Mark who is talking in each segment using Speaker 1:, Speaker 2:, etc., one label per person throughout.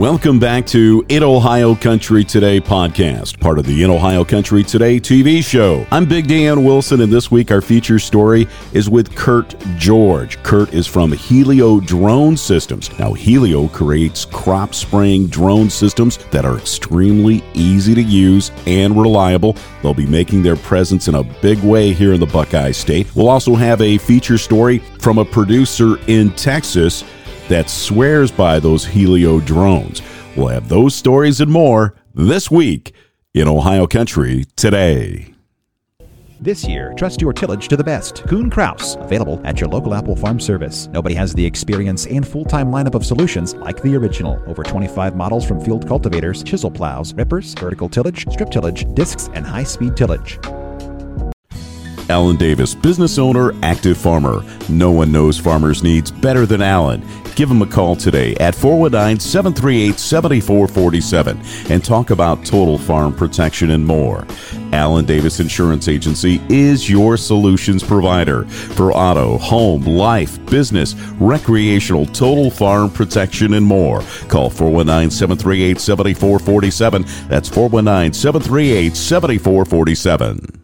Speaker 1: Welcome back to In Ohio Country Today podcast, part of the In Ohio Country Today TV show. I'm Big Dan Wilson, and this week our feature story is with Kurt George. Kurt is from Hylio Drone Systems. Now, Hylio creates crop spraying drone systems that are extremely easy to use and reliable. They'll be making their presence in a big way here in the Buckeye State. We'll also have a feature story from a producer in Texas that swears by those Hylio drones. We'll have those stories and more this week in Ohio Country today.
Speaker 2: This year, trust your tillage to the best. Kuhn Krause, available at your local Apple Farm Service. Nobody has the experience and full time lineup of solutions like the original. Over 25 models from field cultivators, chisel plows, rippers, vertical tillage, strip tillage, discs, and high speed tillage.
Speaker 1: Alan Davis, business owner, active farmer. No one knows farmers' needs better than Alan. Give him a call today at 419 738 7447 and talk about total farm protection and more. Alan Davis Insurance Agency is your solutions provider for auto, home, life, business, recreational, total farm protection, and more. Call 419 738 7447. That's 419 738 7447.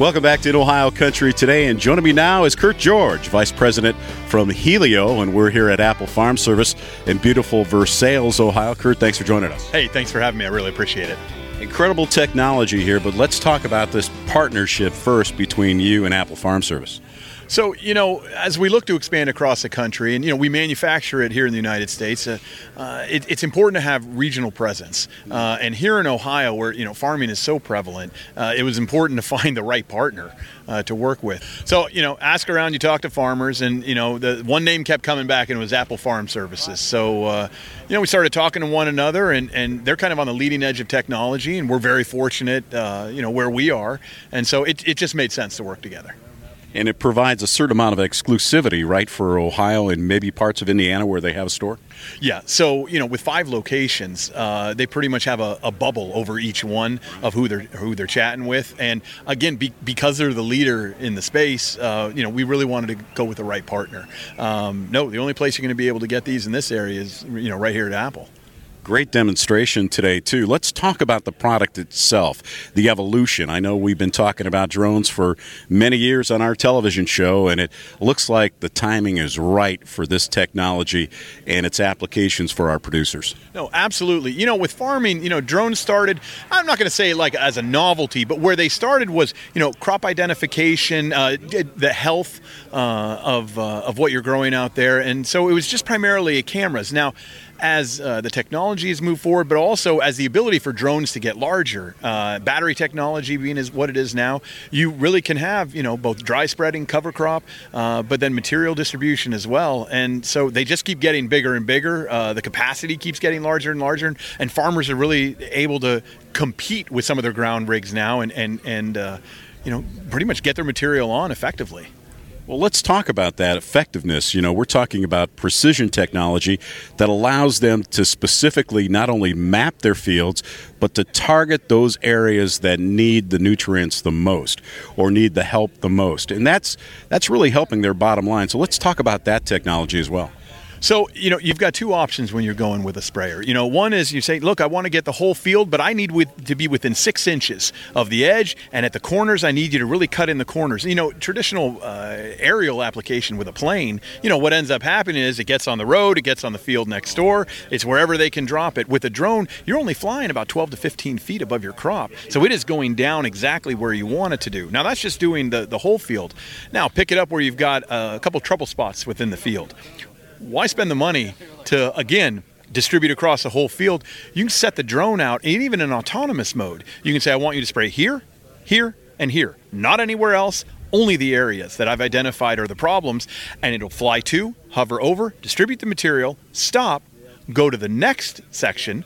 Speaker 1: Welcome back to Ohio Country today, and joining me now is Kurt George, Vice President from Hylio, and we're here at Apple Farm Service in beautiful Versailles, Ohio. Kurt, thanks for joining us.
Speaker 3: Hey, thanks for having me. I really appreciate it.
Speaker 1: Incredible technology here, but let's talk about this partnership first between you and Apple Farm Service.
Speaker 3: So, you know, as we look to expand across the country, and, you know, we manufacture it here in the United States, uh, uh, it, it's important to have regional presence. Uh, and here in Ohio, where, you know, farming is so prevalent, uh, it was important to find the right partner uh, to work with. So, you know, ask around, you talk to farmers, and, you know, the one name kept coming back, and it was Apple Farm Services. So, uh, you know, we started talking to one another, and, and they're kind of on the leading edge of technology, and we're very fortunate, you know, where we are. And so it, it just made sense to work together
Speaker 1: and it provides a certain amount of exclusivity, right, for Ohio and maybe parts of Indiana where they have a store.
Speaker 3: Yeah, so you know, with five locations, uh, they pretty much have a, a, bubble over each one of who they're who they're chatting with, and again, be, because they're the leader in the space, uh, you know, we really wanted to go with the right partner. Um, no, the only place you're going to be able to get these in this area is you know right here at Apple.
Speaker 1: Great demonstration today, too. Let's talk about the product itself, the evolution. I know we've been talking about drones for many years on our television show, and it looks like the timing is right for this technology and its applications for our producers.
Speaker 3: No, absolutely. You know, with farming, you know, drones started, I'm not going to say like as a novelty, but where they started was, you know, crop identification, uh, the health uh, of, uh, of what you're growing out there. And so it was just primarily cameras. Now, as uh, the technology has moved forward, but also as the ability for drones to get larger. Uh, battery technology being is what it is now, you really can have you know both dry spreading, cover crop, uh, but then material distribution as well. And so they just keep getting bigger and bigger. Uh, the capacity keeps getting larger and larger, and farmers are really able to compete with some of their ground rigs now, and and and uh, you know pretty much get their material on effectively.
Speaker 1: Well, let's talk about that effectiveness. You know, we're talking about precision technology that allows them to specifically not only map their fields, but to target those areas that need the nutrients the most or need the help the most. And that's that's really helping their bottom line. So let's talk about that technology as well.
Speaker 3: So, you know, you've got two options when you're going with a sprayer. You know, one is you say, look, I want to get the whole field, but I need with, to be within six inches of the edge, and at the corners, I need you to really cut in the corners. You know, traditional uh, aerial application with a plane, you know, what ends up happening is it gets on the road, it gets on the field next door, it's wherever they can drop it. With a drone, you're only flying about 12 to 15 feet above your crop, so it is going down exactly where you want it to do. Now, that's just doing the, the whole field. Now, pick it up where you've got a couple trouble spots within the field why spend the money to, again, distribute across the whole field? You can set the drone out, and even in autonomous mode, you can say, I want you to spray here, here, and here, not anywhere else, only the areas that I've identified are the problems, and it'll fly to, hover over, distribute the material, stop, go to the next section,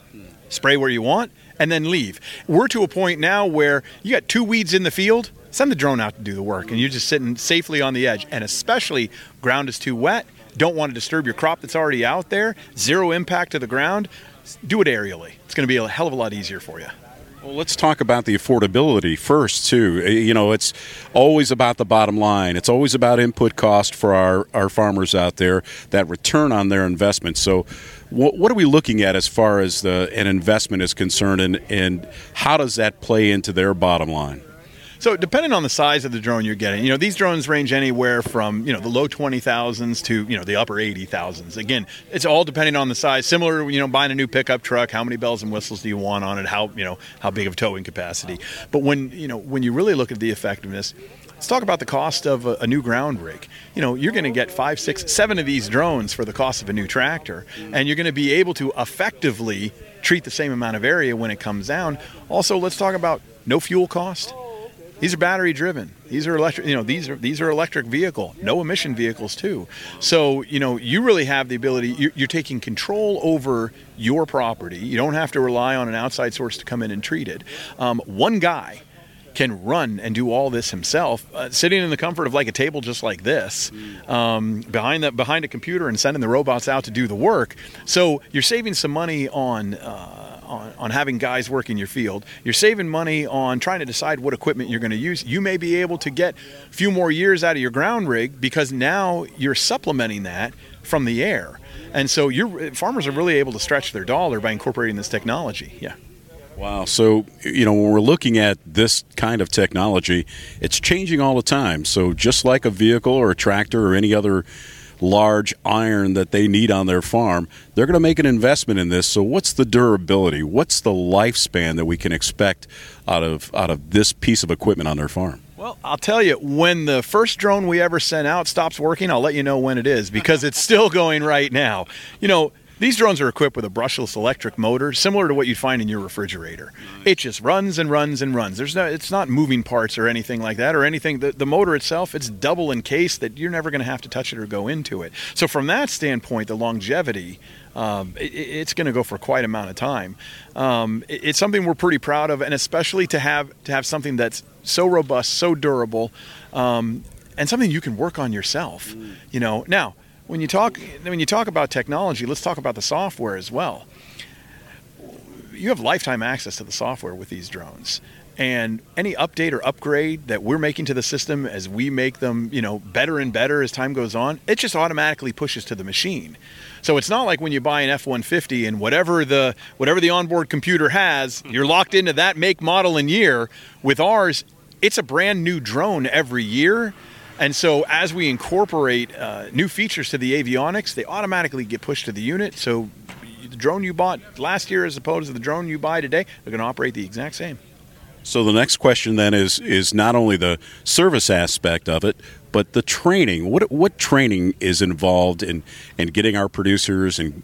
Speaker 3: spray where you want, and then leave. We're to a point now where you got two weeds in the field, send the drone out to do the work, and you're just sitting safely on the edge. And especially ground is too wet, don't want to disturb your crop that's already out there, zero impact to the ground, do it aerially. It's going to be a hell of a lot easier for you.
Speaker 1: Well, let's talk about the affordability first, too. Uh, you know, it's always about the bottom line. It's always about input cost for our, our farmers out there, that return on their investment. So, What, what, are we looking at as far as the, an investment is concerned, and, and how does that play into their bottom line?
Speaker 3: So depending on the size of the drone you're getting, you know, these drones range anywhere from, you know, the low 20,000s to, you know, the upper 80,000s. Again, it's all depending on the size. Similar, you know, buying a new pickup truck, how many bells and whistles do you want on it? How, you know, how big of towing capacity? But when, you know, when you really look at the effectiveness, Let's talk about the cost of a, a new ground rig. You know, you're going to get five, six, seven of these drones for the cost of a new tractor, and you're going to be able to effectively treat the same amount of area when it comes down. Also, let's talk about no fuel cost. These are battery driven. These are electric. You know, these are these are electric vehicle, no emission vehicles too. So you know, you really have the ability. You're, you're, taking control over your property. You don't have to rely on an outside source to come in and treat it. Um, one guy can run and do all this himself, uh, sitting in the comfort of like a table just like this, um, behind the behind a computer and sending the robots out to do the work. So you're saving some money on. Uh, on, on, having guys work in your field. You're saving money on trying to decide what equipment you're going to use. You may be able to get a few more years out of your ground rig because now you're supplementing that from the air. And so your farmers are really able to stretch their dollar by incorporating this technology. Yeah.
Speaker 1: Wow. So, you know, when we're looking at this kind of technology, it's changing all the time. So, just like a vehicle or a tractor or any other large iron that they need on their farm, they're going to make an investment in this. So, what's the durability? What's the lifespan that we can expect out of out of this piece of equipment on their farm?
Speaker 3: Well, I'll tell you, when the first drone we ever sent out stops working, I'll let you know when it is because it's still going right now. You know, these drones are equipped with a brushless electric motor, similar to what you'd find in your refrigerator. It just runs and runs and runs. There's no, it's not moving parts or anything like that, or anything. The, the motor itself, it's double encased that you're never going to have to touch it or go into it. So from that standpoint, the longevity, um, it, it's going to go for quite a amount of time. Um, it, it's something we're pretty proud of, and especially to have to have something that's so robust, so durable, um, and something you can work on yourself. Mm. You know, now when you talk when you talk about technology, let's talk about the software as well. You have lifetime access to the software with these drones. And any update or upgrade that we're making to the system as we make them, you know, better and better as time goes on, it just automatically pushes to the machine. So it's not like when you buy an F-150 and whatever the whatever the onboard computer has, hmm. you're locked into that make, model, and year. With ours, it's a brand new drone every year and so, as we incorporate uh, new features to the avionics, they automatically get pushed to the unit. So, the drone you bought last year, as opposed to the drone you buy today, they're going to operate the exact same.
Speaker 1: So, the next question then is is not only the service aspect of it, but the training. What what training is involved in in getting our producers and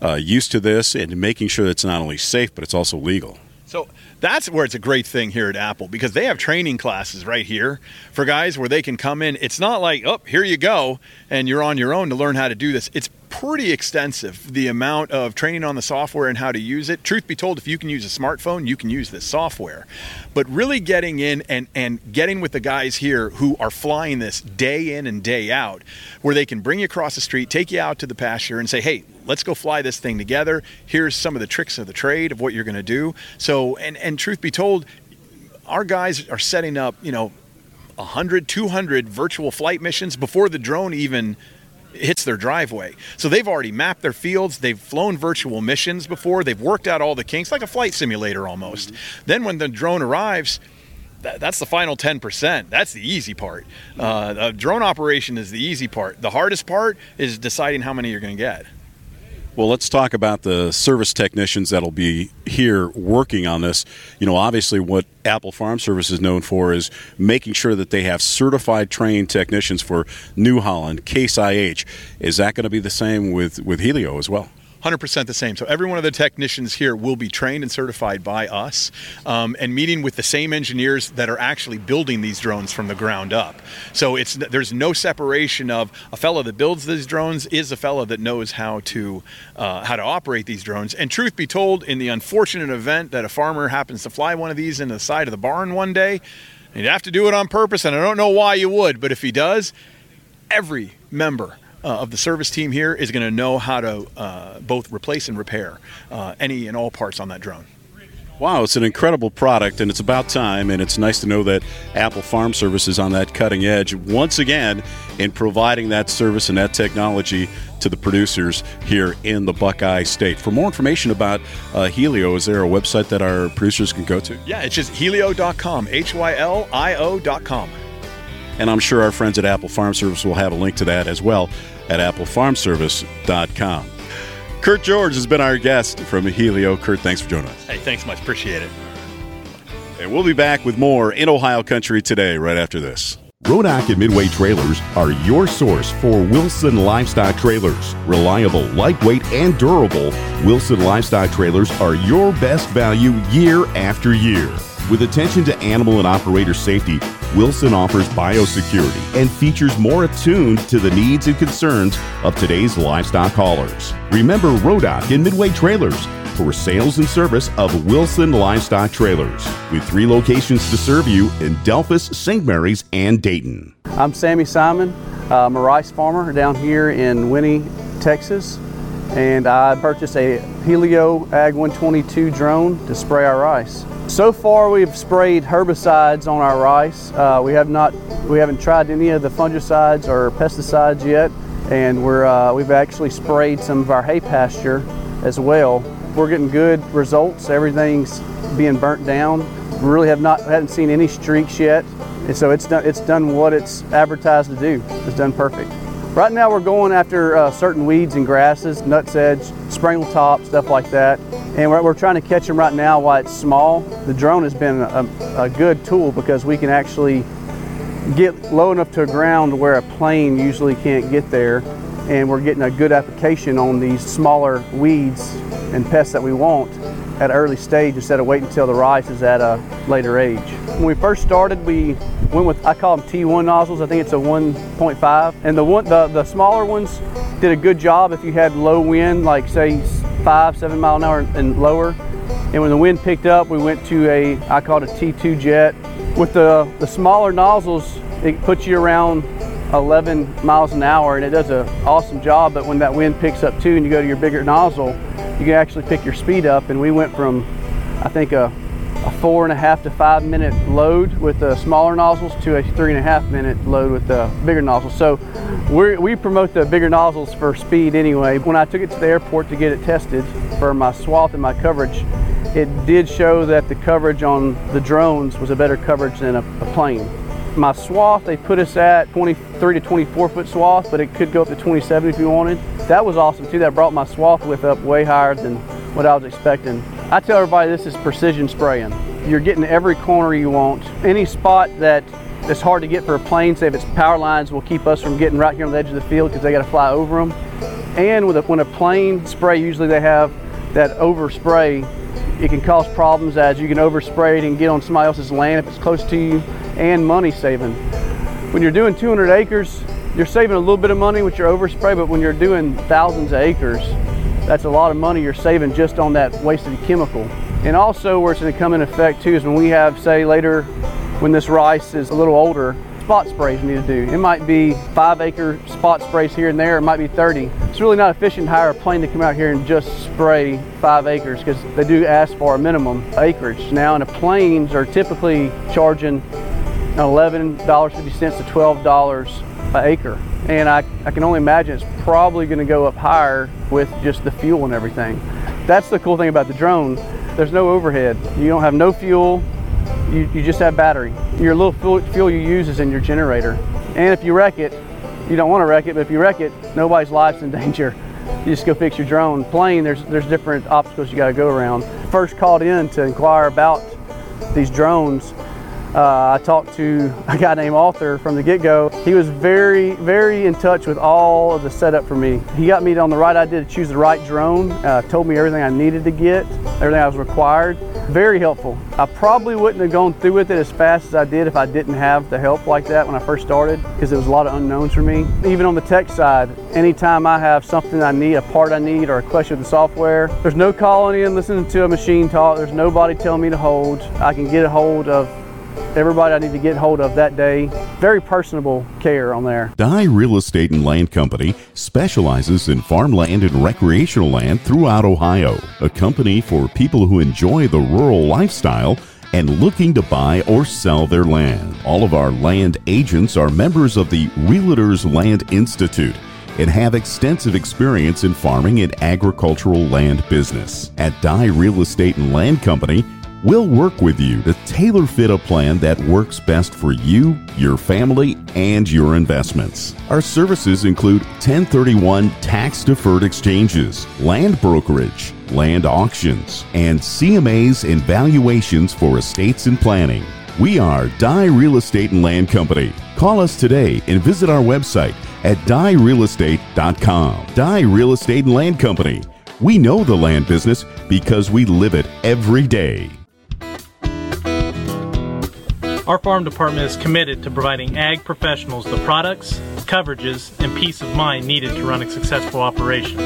Speaker 1: uh, used to this and making sure that it's not only safe but it's also legal?
Speaker 3: So that's where it's a great thing here at Apple because they have training classes right here for guys where they can come in. It's not like, oh, here you go, and you're on your own to learn how to do this. It's pretty extensive the amount of training on the software and how to use it. Truth be told, if you can use a smartphone, you can use this software. But really getting in and, and getting with the guys here who are flying this day in and day out, where they can bring you across the street, take you out to the pasture, and say, hey, let's go fly this thing together. Here's some of the tricks of the trade of what you're going to do. So, and, and truth be told, our guys are setting up, you know, 100, 200 virtual flight missions before the drone even hits their driveway. So they've already mapped their fields, they've flown virtual missions before, they've worked out all the kinks, like a flight simulator almost. Mm-hmm. Then when the drone arrives, that's the final 10%. That's the easy part. Uh, drone operation is the easy part. The hardest part is deciding how many you're going to get.
Speaker 1: Well, let's talk about the service technicians that'll be here working on this. You know, obviously, what Apple Farm Service is known for is making sure that they have certified trained technicians for New Holland, Case IH. Is that going to be the same with, with Hylio as well?
Speaker 3: 100% the same. So every one of the technicians here will be trained and certified by us um, and meeting with the same engineers that are actually building these drones from the ground up. So it's there's no separation of a fellow that builds these drones is a fellow that knows how to uh, how to operate these drones. And truth be told, in the unfortunate event that a farmer happens to fly one of these into the side of the barn one day, you'd have to do it on purpose, and I don't know why you would, but if he does, every member uh, of the service team here is going to know how to uh, both replace and repair uh, any and all parts on that drone.
Speaker 4: Wow, it's an incredible product, and it's about time. And it's nice to know that Apple Farm Service is on that cutting edge once again in providing that service and that technology to the producers here in the Buckeye State. For more information about uh, Hylio, is there a website that our producers can go to?
Speaker 3: Yeah, it's just hylio.com, H Y L I O.com.
Speaker 4: And I'm sure our friends at Apple Farm Service will have a link to that as well at applefarmservice.com. Kurt George has been our guest from Hylio. Kurt, thanks for joining us.
Speaker 3: Hey, thanks much. Appreciate it.
Speaker 4: And we'll be back with more in Ohio Country today, right after this.
Speaker 1: Rodak and Midway Trailers are your source for Wilson Livestock Trailers. Reliable, lightweight, and durable, Wilson Livestock Trailers are your best value year after year. With attention to animal and operator safety, Wilson offers biosecurity and features more attuned to the needs and concerns of today's livestock haulers. Remember Rodak and Midway Trailers for sales and service of Wilson Livestock Trailers, with three locations to serve you in Delphos, St. Mary's, and Dayton.
Speaker 5: I'm Sammy Simon. I'm a rice farmer down here in Winnie, Texas, and I purchased a Hylio Ag 122 drone to spray our rice. So far, we've sprayed herbicides on our rice. Uh, we have not, we haven't tried any of the fungicides or pesticides yet, and we're uh, we've actually sprayed some of our hay pasture as well. We're getting good results. Everything's being burnt down. We really have not hadn't seen any streaks yet, and so it's done it's done what it's advertised to do. It's done perfect. Right now we're going after uh, certain weeds and grasses, nutsedge, sprangletop, stuff like that. And we're, we're, trying to catch them right now while it's small. The drone has been a, a good tool because we can actually get low enough to ground where a plane usually can't get there. And we're getting a good application on these smaller weeds and pests that we want at an early stage instead of waiting until the rice is at a later age. When we first started, we went with, I call them T1 nozzles. I think it's a 1.5. And the, one, the, the smaller ones did a good job if you had low wind, like say five, seven mile an hour and lower. And when the wind picked up, we went to a, I call it a T2 jet. With the, the smaller nozzles, it puts you around 11 miles an hour and it does an awesome job. But when that wind picks up too and you go to your bigger nozzle, you can actually pick your speed up. And we went from, I think, a, a four and a half to five minute load with the smaller nozzles to a three and a half minute load with the bigger nozzles. So we promote the bigger nozzles for speed anyway. When I took it to the airport to get it tested for my swath and my coverage, it did show that the coverage on the drones was a better coverage than a, a plane. My swath, they put us at 23 to 24 foot swath, but it could go up to 27 if you wanted. That was awesome too. That brought my swath width up way higher than what I was expecting. I tell everybody this is precision spraying. You're getting every corner you want. Any spot that it's hard to get for a plane, say if it's power lines, will keep us from getting right here on the edge of the field because they got to fly over them. And with a, when a plane spray, usually they have that overspray it can cause problems as you can overspray it and get on somebody else's land if it's close to you and money saving. When you're doing 200 acres, you're saving a little bit of money with your overspray, but when you're doing thousands of acres, that's a lot of money you're saving just on that wasted chemical. And also where it's gonna come in effect too is when we have, say later, when this rice is a little older, spot sprays need to do. It might be five acre spot sprays here and there, it might be 30. It's really not efficient to hire a plane to come out here and just spray five acres because they do ask for a minimum acreage. Now, and the planes are typically charging $11.50 to $12 an acre. And I, I can only imagine it's probably to go up higher with just the fuel and everything. That's the cool thing about the drone. There's no overhead. You don't have no fuel, you, you just have battery. Your little fuel, fuel you use is in your generator. And if you wreck it, you don't want to wreck it, but if you wreck it, nobody's life's in danger. You just go fix your drone. Plane, there's there's different obstacles you got to go around. First called in to inquire about these drones. Uh, I talked to a guy named Arthur from the get-go. He was very, very in touch with all of the setup for me. He got me on the right idea to choose the right drone, uh, told me everything I needed to get, everything I was required. Very helpful. I probably wouldn't have gone through with it as fast as I did if I didn't have the help like that when I first started, because there was a lot of unknowns for me. Even on the tech side, anytime I have something I need, a part I need, or a question with the software, there's no calling in, listening to a machine talk, there's nobody telling me to hold. I can get a hold of everybody I need to get hold of that day very personable care on there.
Speaker 1: Dye Real Estate and Land Company specializes in farmland and recreational land throughout Ohio. A company for people who enjoy the rural lifestyle and looking to buy or sell their land. All of our land agents are members of the Realtors Land Institute and have extensive experience in farming and agricultural land business. At Dye Real Estate and Land Company, we'll work with you to tailor fit a plan that works best for you, your family, and your investments. Our services include 1031 tax deferred exchanges, land brokerage, land auctions, and CMAs and valuations for estates and planning. We are Dye Real Estate and Land Company. Call us today and visit our website at dyerealestate.com. Dye Real Estate and Land Company. We know the land business because we live it every day.
Speaker 6: Our farm department is committed to providing ag professionals the products, coverages, and peace of mind needed to run a successful operation.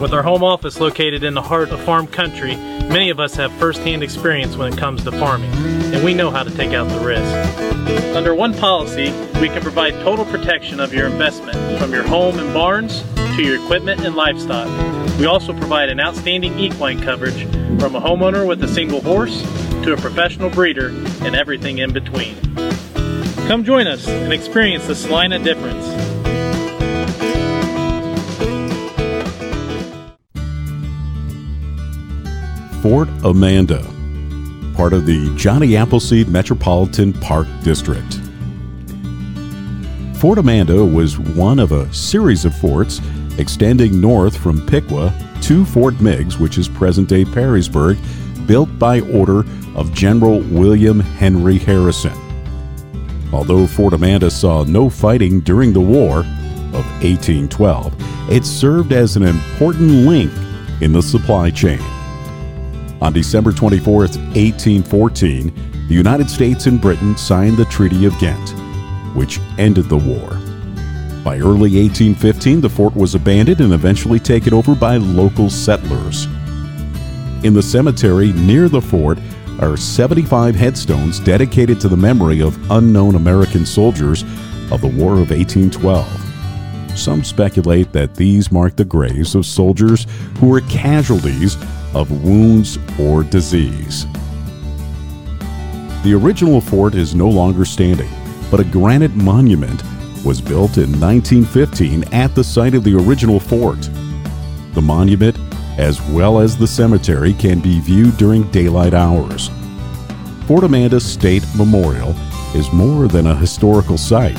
Speaker 6: With our home office located in the heart of farm country, many of us have firsthand experience when it comes to farming, and we know how to take out the risk. Under one policy, we can provide total protection of your investment, from your home and barns to your equipment and livestock. We also provide an outstanding equine coverage from a homeowner with a single horse to a professional breeder and everything in between. Come join us and experience the Celina difference.
Speaker 1: Fort Amanda, part of the Johnny Appleseed Metropolitan Park District. Fort Amanda was one of a series of forts extending north from Piqua to Fort Meigs, which is present day Perrysburg, built by order of General William Henry Harrison. Although Fort Amanda saw no fighting during the War of 1812, it served as an important link in the supply chain. On December 24, 1814, the United States and Britain signed the Treaty of Ghent, which ended the war. By early 1815, the fort was abandoned and eventually taken over by local settlers. In the cemetery near the fort are 75 headstones dedicated to the memory of unknown American soldiers of the War of 1812. Some speculate that these mark the graves of soldiers who were casualties of wounds or disease. The original fort is no longer standing, but a granite monument was built in 1915 at the site of the original fort. The monument, as well as the cemetery, can be viewed during daylight hours. Fort Amanda State Memorial is more than a historical site.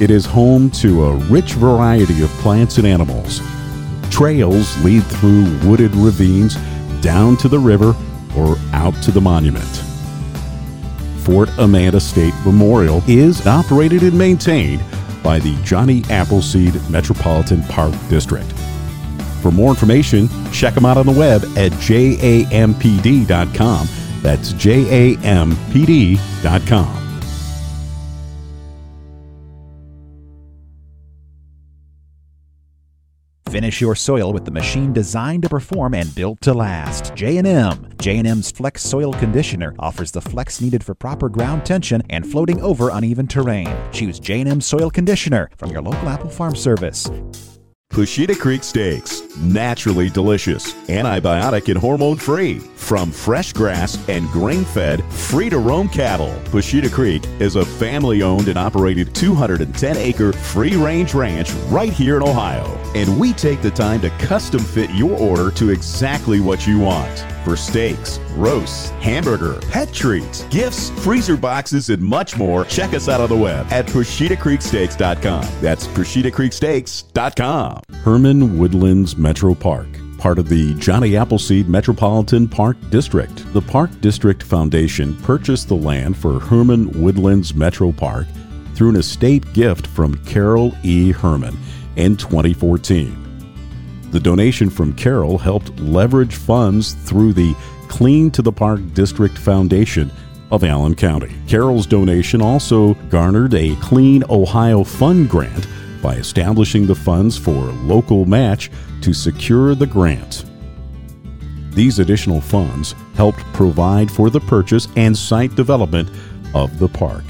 Speaker 1: It is home to a rich variety of plants and animals. Trails lead through wooded ravines down to the river or out to the monument. Fort Amanda State Memorial is operated and maintained by the Johnny Appleseed Metropolitan Park District. For more information, check them out on the web at jampd.com. That's jampd.com.
Speaker 2: Finish your soil with the machine designed to perform and built to last. J&M. J&M's Flex Soil Conditioner offers the flex needed for proper ground tension and floating over uneven terrain. Choose J&M Soil Conditioner from your local Apple Farm Service.
Speaker 1: Pusheta Creek Steaks, naturally delicious, antibiotic and hormone free, from fresh grass and grain fed, free to roam cattle. Pusheta Creek is a family owned and operated 210 acre free range ranch right here in Ohio. And we take the time to custom fit your order to exactly what you want. For steaks, roasts, hamburger, pet treats, gifts, freezer boxes, and much more, check us out on the web at PushetaCreekSteaks.com. That's PushetaCreekSteaks.com. Herman Woodlands Metro Park, part of the Johnny Appleseed Metropolitan Park District. The Park District Foundation purchased the land for Herman Woodlands Metro Park through an estate gift from Carol E. Herman in 2014. The donation from Carol helped leverage funds through the Clean to the Park District Foundation of Allen County. Carol's donation also garnered a Clean Ohio Fund grant by establishing the funds for local match to secure the grant. These additional funds helped provide for the purchase and site development of the park.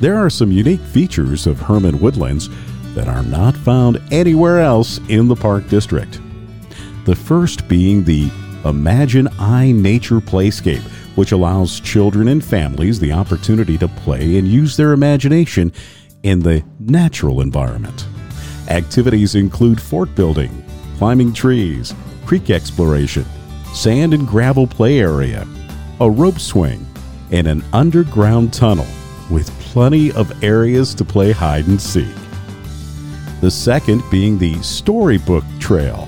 Speaker 1: There are some unique features of Herman Woodlands that are not found anywhere else in the Park District. The first being the Imagine I Nature Playscape, which allows children and families the opportunity to play and use their imagination in the natural environment. Activities include fort building, climbing trees, creek exploration, sand and gravel play area, a rope swing, and an underground tunnel with plenty of areas to play hide and seek. The second being the Storybook Trail,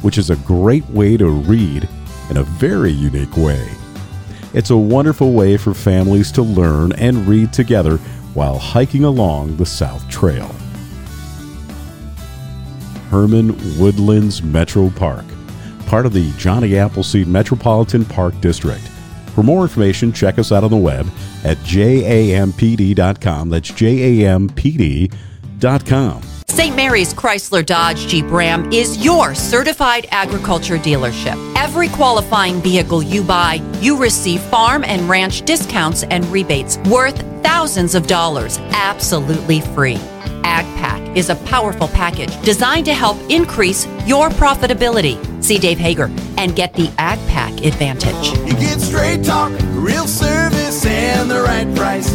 Speaker 1: which is a great way to read in a very unique way. It's a wonderful way for families to learn and read together while hiking along the South Trail. Herman Woodlands Metro Park, part of the Johnny Appleseed Metropolitan Park District. For more information, check us out on the web at jampd.com. That's jampd.com.
Speaker 7: St. Mary's Chrysler Dodge Jeep Ram is your certified agriculture dealership. Every qualifying vehicle you buy, you receive farm and ranch discounts and rebates worth thousands of dollars absolutely free. AgPack is a powerful package designed to help increase your profitability. See Dave Hager and get the AgPack advantage.
Speaker 8: You get straight talk, real service, and the right price.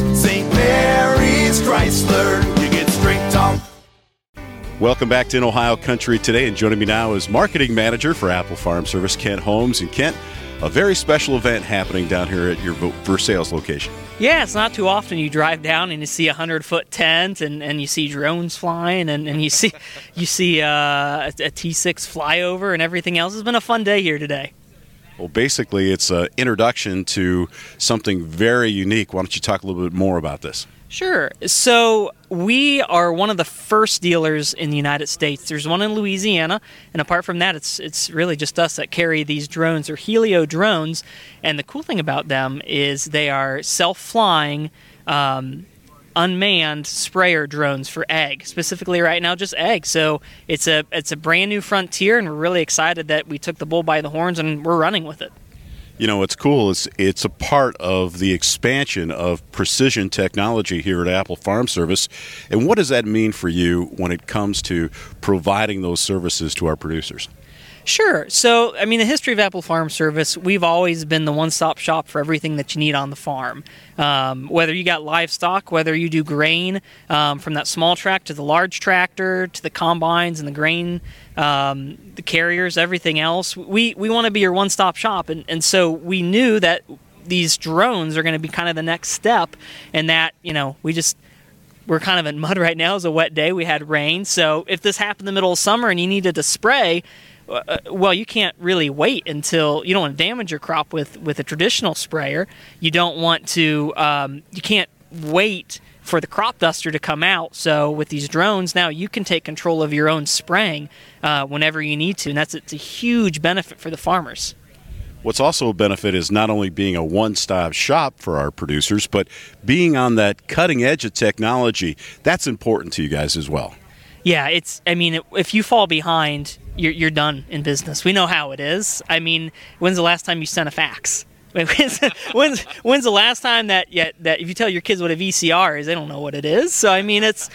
Speaker 4: Welcome back to In Ohio Country today, and joining me now is marketing manager for Apple Farm Service, Kent Holmes. And Kent, a very special event happening down here at your Versailles location.
Speaker 9: Yeah, it's not too often you drive down and you see a hundred foot tent and, and you see drones flying and, and you see you see uh, a T six flyover and everything else. It's been a fun day here today.
Speaker 4: Well, basically, it's an introduction to something very unique. Why don't you talk a little bit more about this?
Speaker 9: Sure. So we are one of the first dealers in the United States. There's one in Louisiana, and apart from that, it's it's really just us that carry these drones. They're Hylio drones, and the cool thing about them is they are self-flying. Um, unmanned sprayer drones for ag specifically right now just ag so it's a it's a brand new frontier and we're really excited that we took the bull by the horns and we're running with it
Speaker 4: you know what's cool is it's a part of the expansion of precision technology here at Apple Farm Service. And what does that mean for you when it comes to providing those services to our producers?
Speaker 9: Sure. So, I mean, the history of Apple Farm Service, we've always been the one stop shop for everything that you need on the farm. Um, whether you got livestock, whether you do grain, um, from that small track to the large tractor to the combines and the grain, um, the carriers, everything else, we, we want to be your one stop shop. And, and so we knew that these drones are going to be kind of the next step, and that, you know, we just we're kind of in mud right now. It's a wet day. We had rain. So if this happened in the middle of summer and you needed to spray, uh, well, you can't really wait until you don't want to damage your crop with with a traditional sprayer. You don't want to. Um, you can't wait for the crop duster to come out. So with these drones now, you can take control of your own spraying uh, whenever you need to, and that's it's a huge benefit for the farmers.
Speaker 4: What's also a benefit is not only being a one stop shop for our producers, but being on that cutting edge of technology. That's important to you guys as well.
Speaker 9: Yeah, it's. I mean, if you fall behind, you're, you're done in business. We know how it is. I mean, when's the last time you sent a fax? when's, when's, when's the last time that yet that if you tell your kids what a VCR is, they don't know what it is. So I mean, it's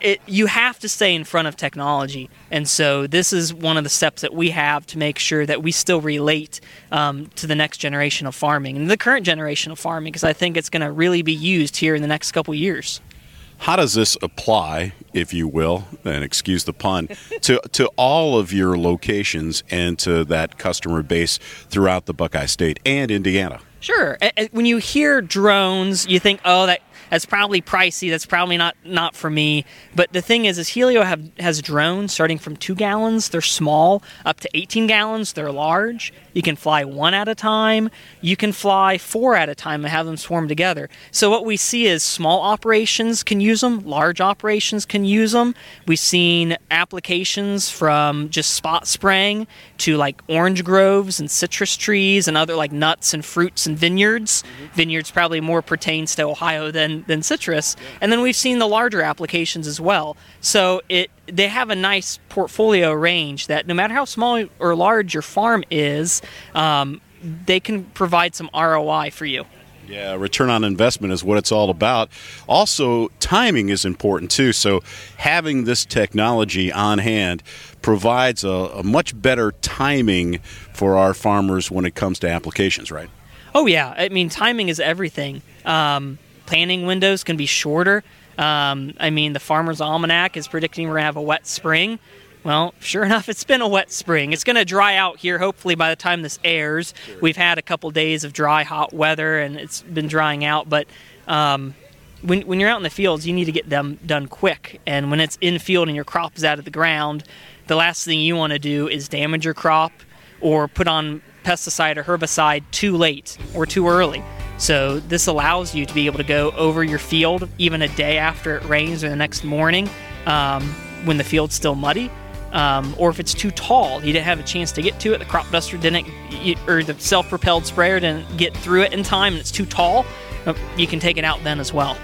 Speaker 9: it, you have to stay in front of technology, and so this is one of the steps that we have to make sure that we still relate um, to the next generation of farming and the current generation of farming, because I think it's going to really be used here in the next couple years.
Speaker 4: How does this apply, if you will, and excuse the pun, to, to all of your locations and to that customer base throughout the Buckeye State and Indiana?
Speaker 9: Sure. When you hear drones, you think, oh, that that's probably pricey. That's probably not not for me. But the thing is, is Hylio have, has drones starting from two gallons. They're small up to 18 gallons. They're large. You can fly one at a time. You can fly four at a time and have them swarm together. So what we see is small operations can use them. Large operations can use them. We've seen applications from just spot spraying to like orange groves and citrus trees and other like nuts and fruits and vineyards. Mm-hmm. Vineyards probably more pertains to Ohio than than citrus. And then we've seen the larger applications as well. So it they have a nice portfolio range that no matter how small or large your farm is, um, they can provide some ROI for you.
Speaker 4: Yeah, return on investment is what it's all about. Also, timing is important too. So, having this technology on hand provides a, a, much better timing for our farmers when it comes to applications, right?
Speaker 9: Oh, yeah. I mean, timing is everything. Um, planning windows can be shorter. Um, I mean, the Farmer's Almanac is predicting we're going to have a wet spring. Well, sure enough, it's been a wet spring. It's going to dry out here, hopefully, by the time this airs. Sure. We've had a couple days of dry, hot weather, and it's been drying out. But um, when, when you're out in the fields, you need to get them done quick. And when it's in field and your crop is out of the ground, the last thing you want to do is damage your crop or put on pesticide or herbicide too late or too early. So this allows you to be able to go over your field even a day after it rains or the next morning um, when the field's still muddy um, or if it's too tall, you didn't have a chance to get to it. The crop duster didn't, or the self-propelled sprayer didn't get through it in time, and it's too tall. Uh, you can take it out then as well.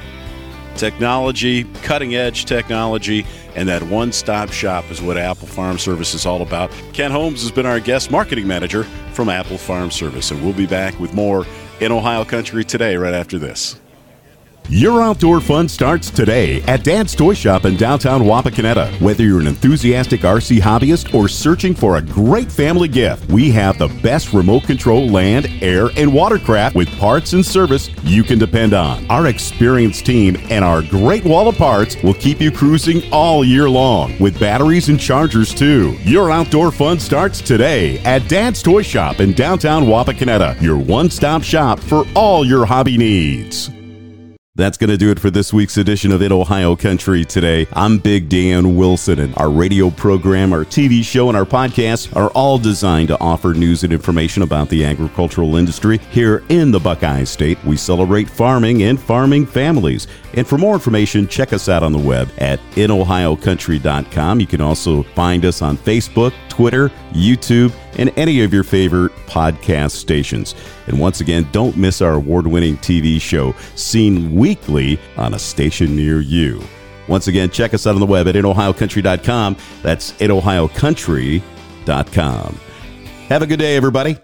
Speaker 4: Technology, cutting edge technology, and that one stop shop is what Apple Farm Service is all about. Ken Holmes has been our guest marketing manager from Apple Farm Service, and we'll be back with more in Ohio Country today, right after this.
Speaker 1: Your outdoor fun starts today at Dad's Toy Shop in downtown Wapakoneta. Whether you're an enthusiastic RC hobbyist or searching for a great family gift, we have the best remote control land, air, and watercraft with parts and service you can depend on. Our experienced team and our great wall of parts will keep you cruising all year long with batteries and chargers too. Your outdoor fun starts today at Dad's Toy Shop in downtown Wapakoneta, your one-stop shop for all your hobby needs. That's going to do it for this week's edition of In Ohio Country today. I'm Big Dan Wilson, and our radio program, our TV show, and our podcast are all designed to offer news and information about the agricultural industry here in the Buckeye State. We celebrate farming and farming families. And for more information, check us out on the web at inohiocountry.com. You can also find us on Facebook, Twitter, YouTube, and any of your favorite podcast stations. And once again, don't miss our award winning TV show, seen weekly on a station near you. Once again, check us out on the web at inohiocountry.com. That's inohiocountry.com. Have a good day, everybody.